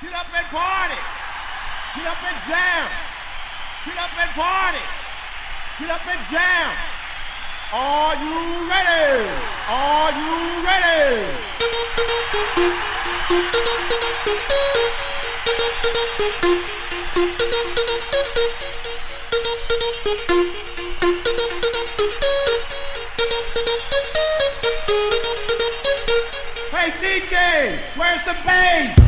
Get up and party. Get up and jam. Get up and party. Get up and jam. Are you ready? Are you ready? Hey DJ, where's the bass?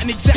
You're coming